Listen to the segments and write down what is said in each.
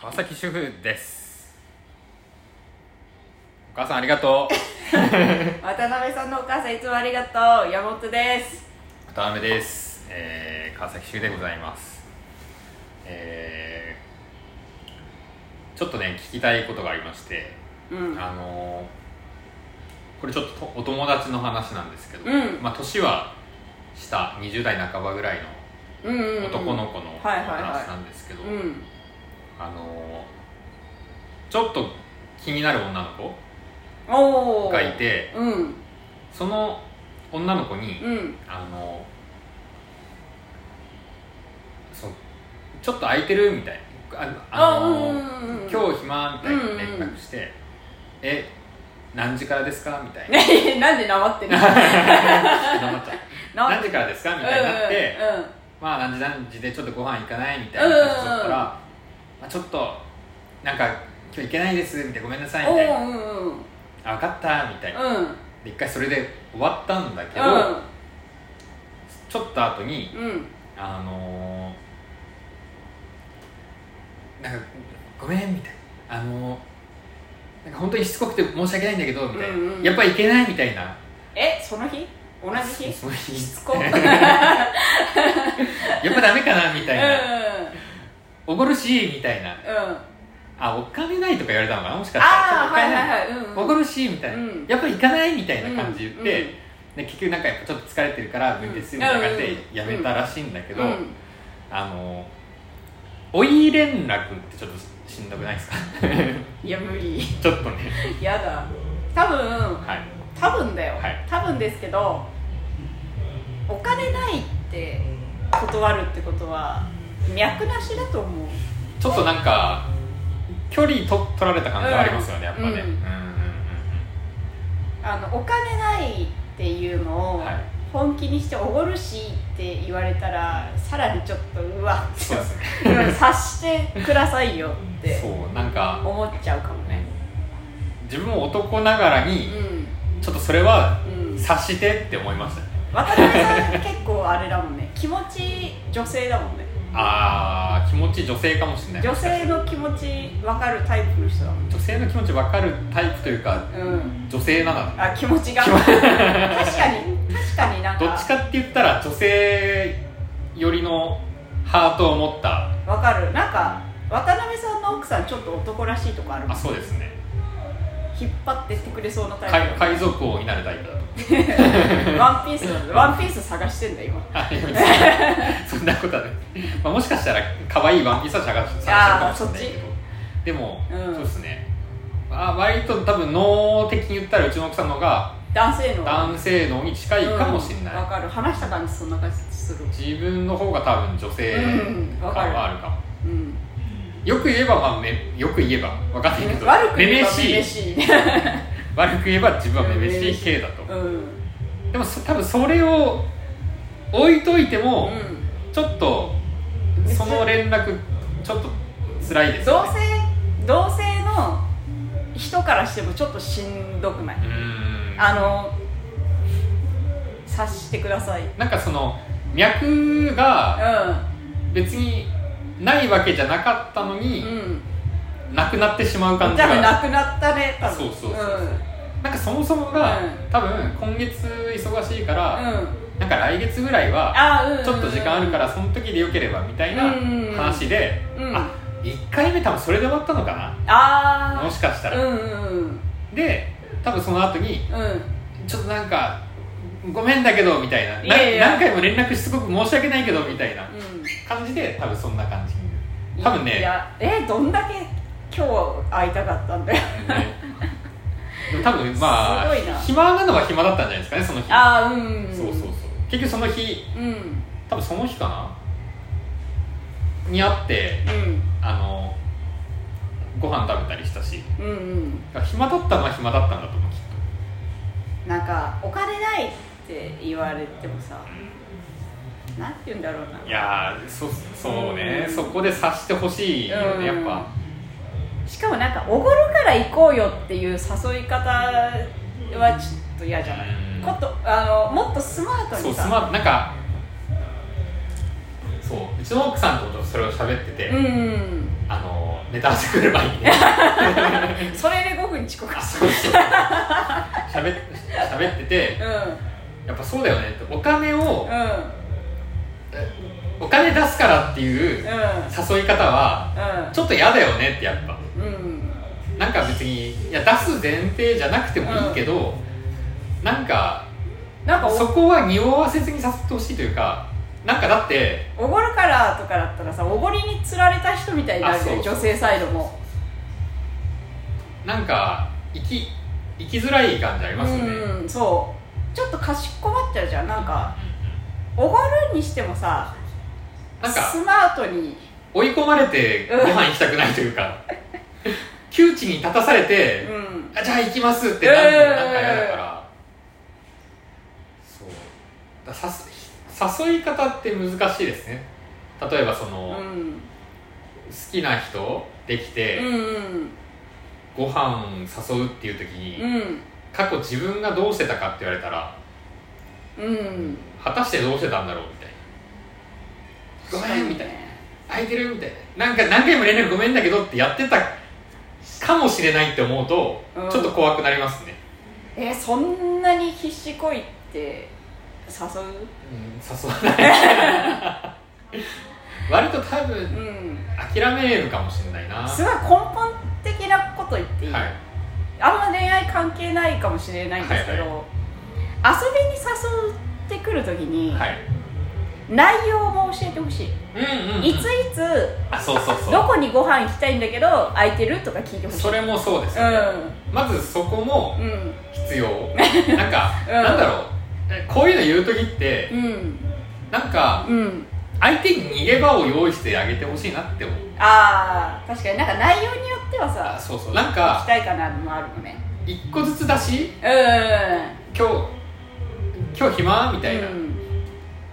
川崎主婦です。お母さんありがとう。渡辺さんのお母さんいつもありがとう。山本です。渡辺です、えー、川崎主婦でございます。えー、ちょっとね聞きたいことがありまして。うん。あのーこれちょっととお友達の話なんですけど、うん。まあ年は下20代半ばぐらいうんうんうん。の男の子のはいはいはい。話なんですけど、うん。あのーちょっと気になる女の子おおがいてうん。その女の子に、うん。あのそうちょっと空いてるみたい。なああのうんうんうんうん今日暇みたいな連絡して、え何時からですか？みたいな。ね なんでなまってんの？黙っちゃう。な何時からですか？みたいになって、うんうんまあ何時何時でちょっとご飯行かないみたいな感じだったら、まあ、ちょっとなんか今日行けないですみたいなごめんなさいおみたいな。ーうんうん。あ分かったみたいな、うん。で一回それで終わったんだけど、うん。ちょっと後にうん。あのー、なんかごめんみたいな。あのー、なんか本当にしつこくて申し訳ないんだけどみたいな、うんうんやっぱ行けないみたいな。えその日？同じ日？そ の日。しつこ。やっぱダメかなみたいな、おごるしみたいな。うん。うんあお金ないとか言われたのかなもしかしたら。お金はいはいうんおごるしみたいな、うん。やっぱ行かないみたいな感じで言って、うんうん。で結局なんかやっぱちょっと疲れてるから無理ですみたいな感じでやめたらしいんだけど、うん。あの追い連絡ってちょっとしんどくないですか？いや無理。ちょっとね。やだ。多分はい。多分だよ、はい。多分ですけどお金ないって断るってことは脈なしだと思う。ちょっとなんか距離と取られた感じはありますよね、やっぱね、うんうんうんうん。あのお金ないっていうのをはい本気にしておごるしって言われたらさらにちょっとうわっそう。ですねて察してくださいよってそうなんか思っちゃうかもね。自分も男ながらうにん。ちょっとそれはうん。察してって思いましたね。渡辺さん結構あれだもんね。気持ち女性だもんね。あー気持ち女性かもしれない。女性の気持ち分かるタイプの人だもん女性の気持ち分かるタイプというかうん。女性なの。あ気持ちが。確かに。確かになんかどっちかって言ったら女性寄りのハートを持った分かる。なんか渡辺さんの奥さんちょっと男らしいとこあるあそうですね。引っ張ってってくれそうなタイプ。海海賊王になるタイプだと。ワンピースワンピース探してんだ今。そんなことはない、まあ、もしかしたら可愛いワンピースは探してるかもしれないけど。でも、うん。そうですね。あ割と多分脳的に言ったらうちの奥さんの方が男性の。男性脳に近いかもしれない、わ、かる。話した感じそんな感じする。自分の方が多分女性感はあるかも、うんよく言えば、まあ、めよく言えば分かんないけど悪く言えばめめしい。めめしい。悪く言えば自分はめめしい系だと、うん。でもそ多分それを置いといても、うちょっとその連絡ちょっと辛いでんすよね同性同性の人からしてもちょっとしんどくない？うーんあの察してください。うんなんかその脈が別にないわけじゃなかったのに、うん。なくなってしまう感じ多分ながくなったね多分そうそうそう。そううん。なんかそもそもが、うん。多分今月忙しいから、うん。なんか来月ぐらいはちょっと時間あるからその時でよければみたいなうんうん。うんあ1回目多分それで終わったのかな？ああもしかしたら、うんうんうん。で多分その後にうん。ちょっとなんかごめんだけどみたいな。いやいや何回も連絡しつこく申し訳ないけどみたいなうん。感じで多分そんな感じに。多分ね。いやえどんだけ今日会いたかったんだよ。ね。でも多分まあすごいな。暇なのは暇だったんじゃないですかねその日。ああうん。そうそうそう。結局その日うん。多分その日かな？に会ってうん。あのご飯食べたりしたし。うんうん。暇だったのは暇だったんだと思うきっなんかお金ないって言われてもさなんて言うんだろうな。いやーそそうね、うん。そこで察してほしいよね、やっぱ。しかもなんかおごるから行こうよっていう誘い方はちょっと嫌じゃない？うん。ことあのもっとスマートそうにさスマート。なんかそううちの奥さんとそれを喋ってて、うん。あのネタ合わせ来る前にねそれで5分遅刻。そうそう。喋っててるうん。やっぱそうだよねって。お金をうん。うんお金出すからっていう誘い方はちょっと嫌だよねってやっぱ。うん。うんなんか別にいや出す前提じゃなくてもいいけど、なんかなんかおそこは匂わせずに誘ってほしいというかなんかだっておごるからとかだったらさおごりに釣られた人みたいになるじゃんあそうそう女性サイドも。なんか生き生きづらい感じありますよね、うんそう。ちょっとかしこまっちゃうじゃん。なんかおごるにしてもさなんかスマートに。追い込まれてご飯行きたくないというか 窮地に立たされて、うん。あじゃあ行きますってなるのうんなんか嫌だから、そうだ誘い方って難しいですね。例えばその、好うんきな人できて、うんご飯誘うっていう時に、うん過去自分がどうしてたかって言われたらうん果たしてどうしてたんだろうみたいな。ごめんみたいな。空いてるみたいな。なんか何回も連絡ごめんだけどってやってたかもしれないって思うと、うんちょっと怖くなりますね、えそんなに必死こいって誘う？うん、誘わない。割と多う分ん。諦めるかもしれないな。はすごい根本的なこと言っていい、い。あんま恋愛関係ないかもしれないんですけど、はい遊びに誘ってくるときに、はい。内容も教えてほしい、うんうん、うん、いついつあそうそうそう。どこにご飯行きたいんだけど空いてるとか聞いてほしい。それもそうですよね、まずそこもうん。必要。なんか、うん。なんだろう。えこういうの言う時ってうん。なんかうん。相手に逃げ場を用意してあげてほしいなって思う。ああ確かに。なんか内容によってはさあそうそう。なん行きかたいかなのもあるのね。一個ずつだしう今日今日暇みたいな、んうん。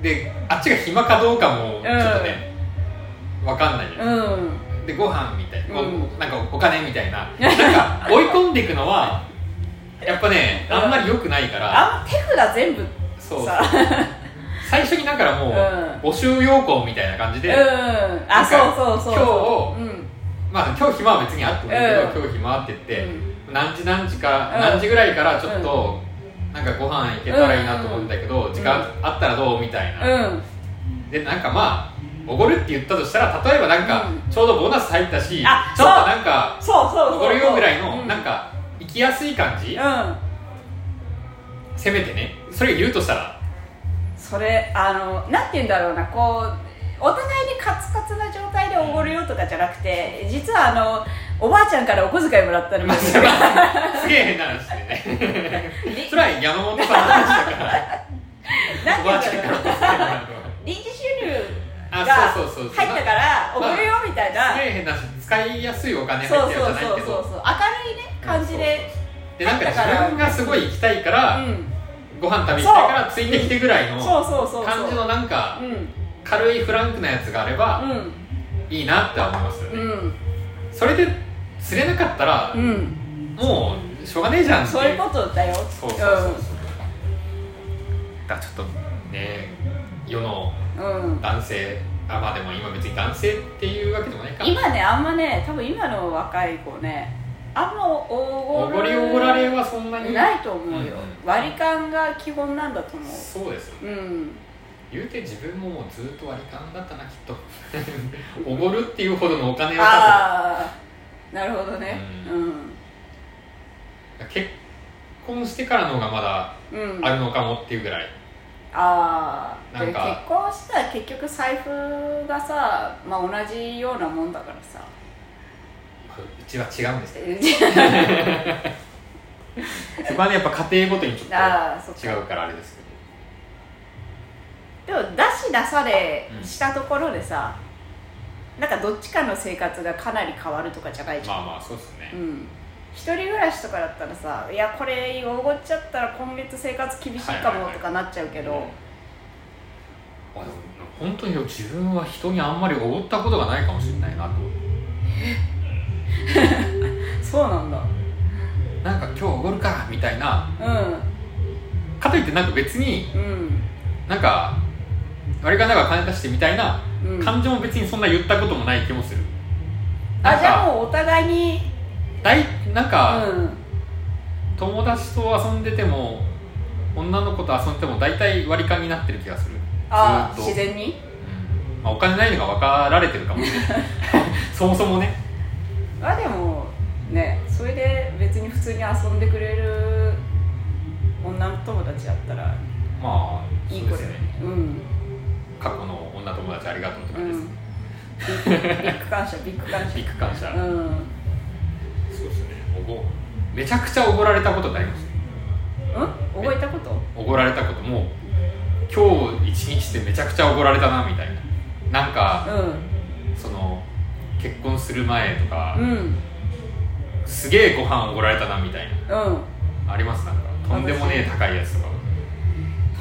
であっちが暇かどうかもちょっとね、わかんないじゃんうん。でご飯みたいな、うん。おなんかお金みたいな。なんか追い込んでいくのはやっぱねあんまり良くないから、あ手札全部そうさ。最初にだからもう、うん。募集要項みたいな感じで、うん。あそうそうそう今うん。まあ今日暇は別にあってもいいけど、うん。今日暇って言って、うん。何時何時か何時ぐらいからちょっと、なんかご飯行けたらいいなと思うんだけど、時間あったらどうみたいな、うん。でなんかまあおごるって言ったとしたら例えばなんか、うん。ちょうどボーナス入ったしあちょっとなんかおごるよぐらいの、うん。なんか行きやすい感じ、うん。せめてね。それ言うとしたら？それあのなんて言うんだろうな。こうお互いにカツカツな状態でおごるよとかじゃなくて実はあのおばあちゃんからお小遣いもらったの。もすげえ変な話でね。それは山本さんの話だから。おばあちゃんから臨時収入あがそうそうそうそう。入ったからおごるよみたいな。すげえ変な話。使いやすいお金入そうってそうそうそうるじゃないけど。そう明るいね感じででなんか自分がすごい行きたいから、うん。ご飯食べ行きたいからついてきてぐらいの感じのなんかうん。軽いフランクなやつがあればうん。いいなって思いますよね、うん。それで釣れなかったらう、ん。もうしょうがねえじゃんそういうことだよ。そうそうそうそう。だからちょっとね世の男性あまあでも今別に男性っていうわけでもないか。今ねあんまね多分今の若い子ねあんまおおごりおごられはそんなに。ないと思うよ、うんうん。割り勘が基本なんだと思そうですよううん。言うて自分ももうずっと割り勘だったなきっと。おごるっていうほどのお金はああなるほどね。多分結婚してからの方がまだうん、うん、あるのかもっていうぐらい、ああなんか。結婚したら結局財布がさ、まあ、同じようなもんだからさうちは違うんですけど。え そこはねやっぱ家庭ごとにちょっと違うからあれですけど。でも出し出されしたところでさ、なんかどっちかの生活がかなり変わるとかじゃないじゃん、まあまあそうですね、うん。一人暮らしとかだったらさいやこれおごっちゃったら今月生活厳しいかもとかなっちゃうけど、あでも本当に自分は人にあんまりおごったことがないかもしれないなと そうなんだ。なんか今日おごるかみたいな。うん。といってなんか別にうん。なんかあれがなんか金出してみたいなうん。感情も別にそんな言ったこともない気もする。あじゃあもうお互いに。大なんか、うん。友達と遊んでても女の子と遊んでても大体割り勘になってる気がする。あずーっと。自然に？うん。まあ、お金ないのが分かられてるかもしれないそもそもねあでもねそれで別に普通に遊んでくれる女の友達だったらまあいい子だよね。そうん。過去の女友達ありがとうってう感じです、ん。ビッグ感謝ビッグ感謝。ビッグ感謝、うん。そうですね。おごめちゃくちゃおごられたことってあります。うん？覚えたこと？おごられたこと。もう今日一日でめちゃくちゃおごられたなみたいな。なんかうその結婚する前とか、んうん。すげえご飯おごられたなみたいな。うん。あります？なんかとんでもねえ高いやつとか。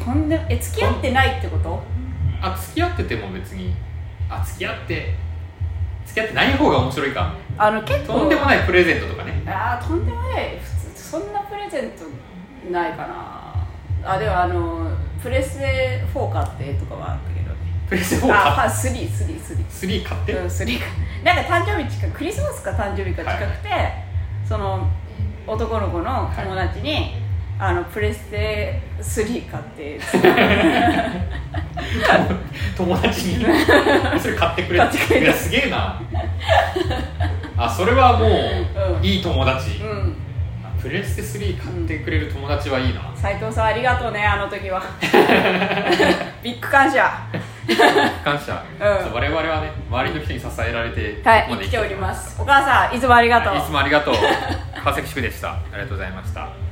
とんでえ付き合ってないってこと？あ付き合ってても別に。あ付き合って付き合ってない方が面白いか。あの結構。とんでもないプレゼントとかね。あーとんでもない。普通そんなプレゼントないかな。あでもあのプレステ4買ってとかはあったけど。ねプレゼントをあ買っあ3、3、3。3買って、うん、3か。なんか誕生日近く、クリスマスか誕生日か近くて、その男の子の友達に、あのプレステ3買って、友達に？それ買ってくれ買ってくれたいやすげえな。あそれはもう、うん。いい友達、うん、あプレステ3買ってくれる友達はいいな、斉藤さんありがとうね、あの時は。ビッグ感謝。感謝、うん。そう我々はね周りの人に支えられてはい、ここまで生きております。お母さん、いつもありがとう。いつもありがとう。川崎宿でした。ありがとうございました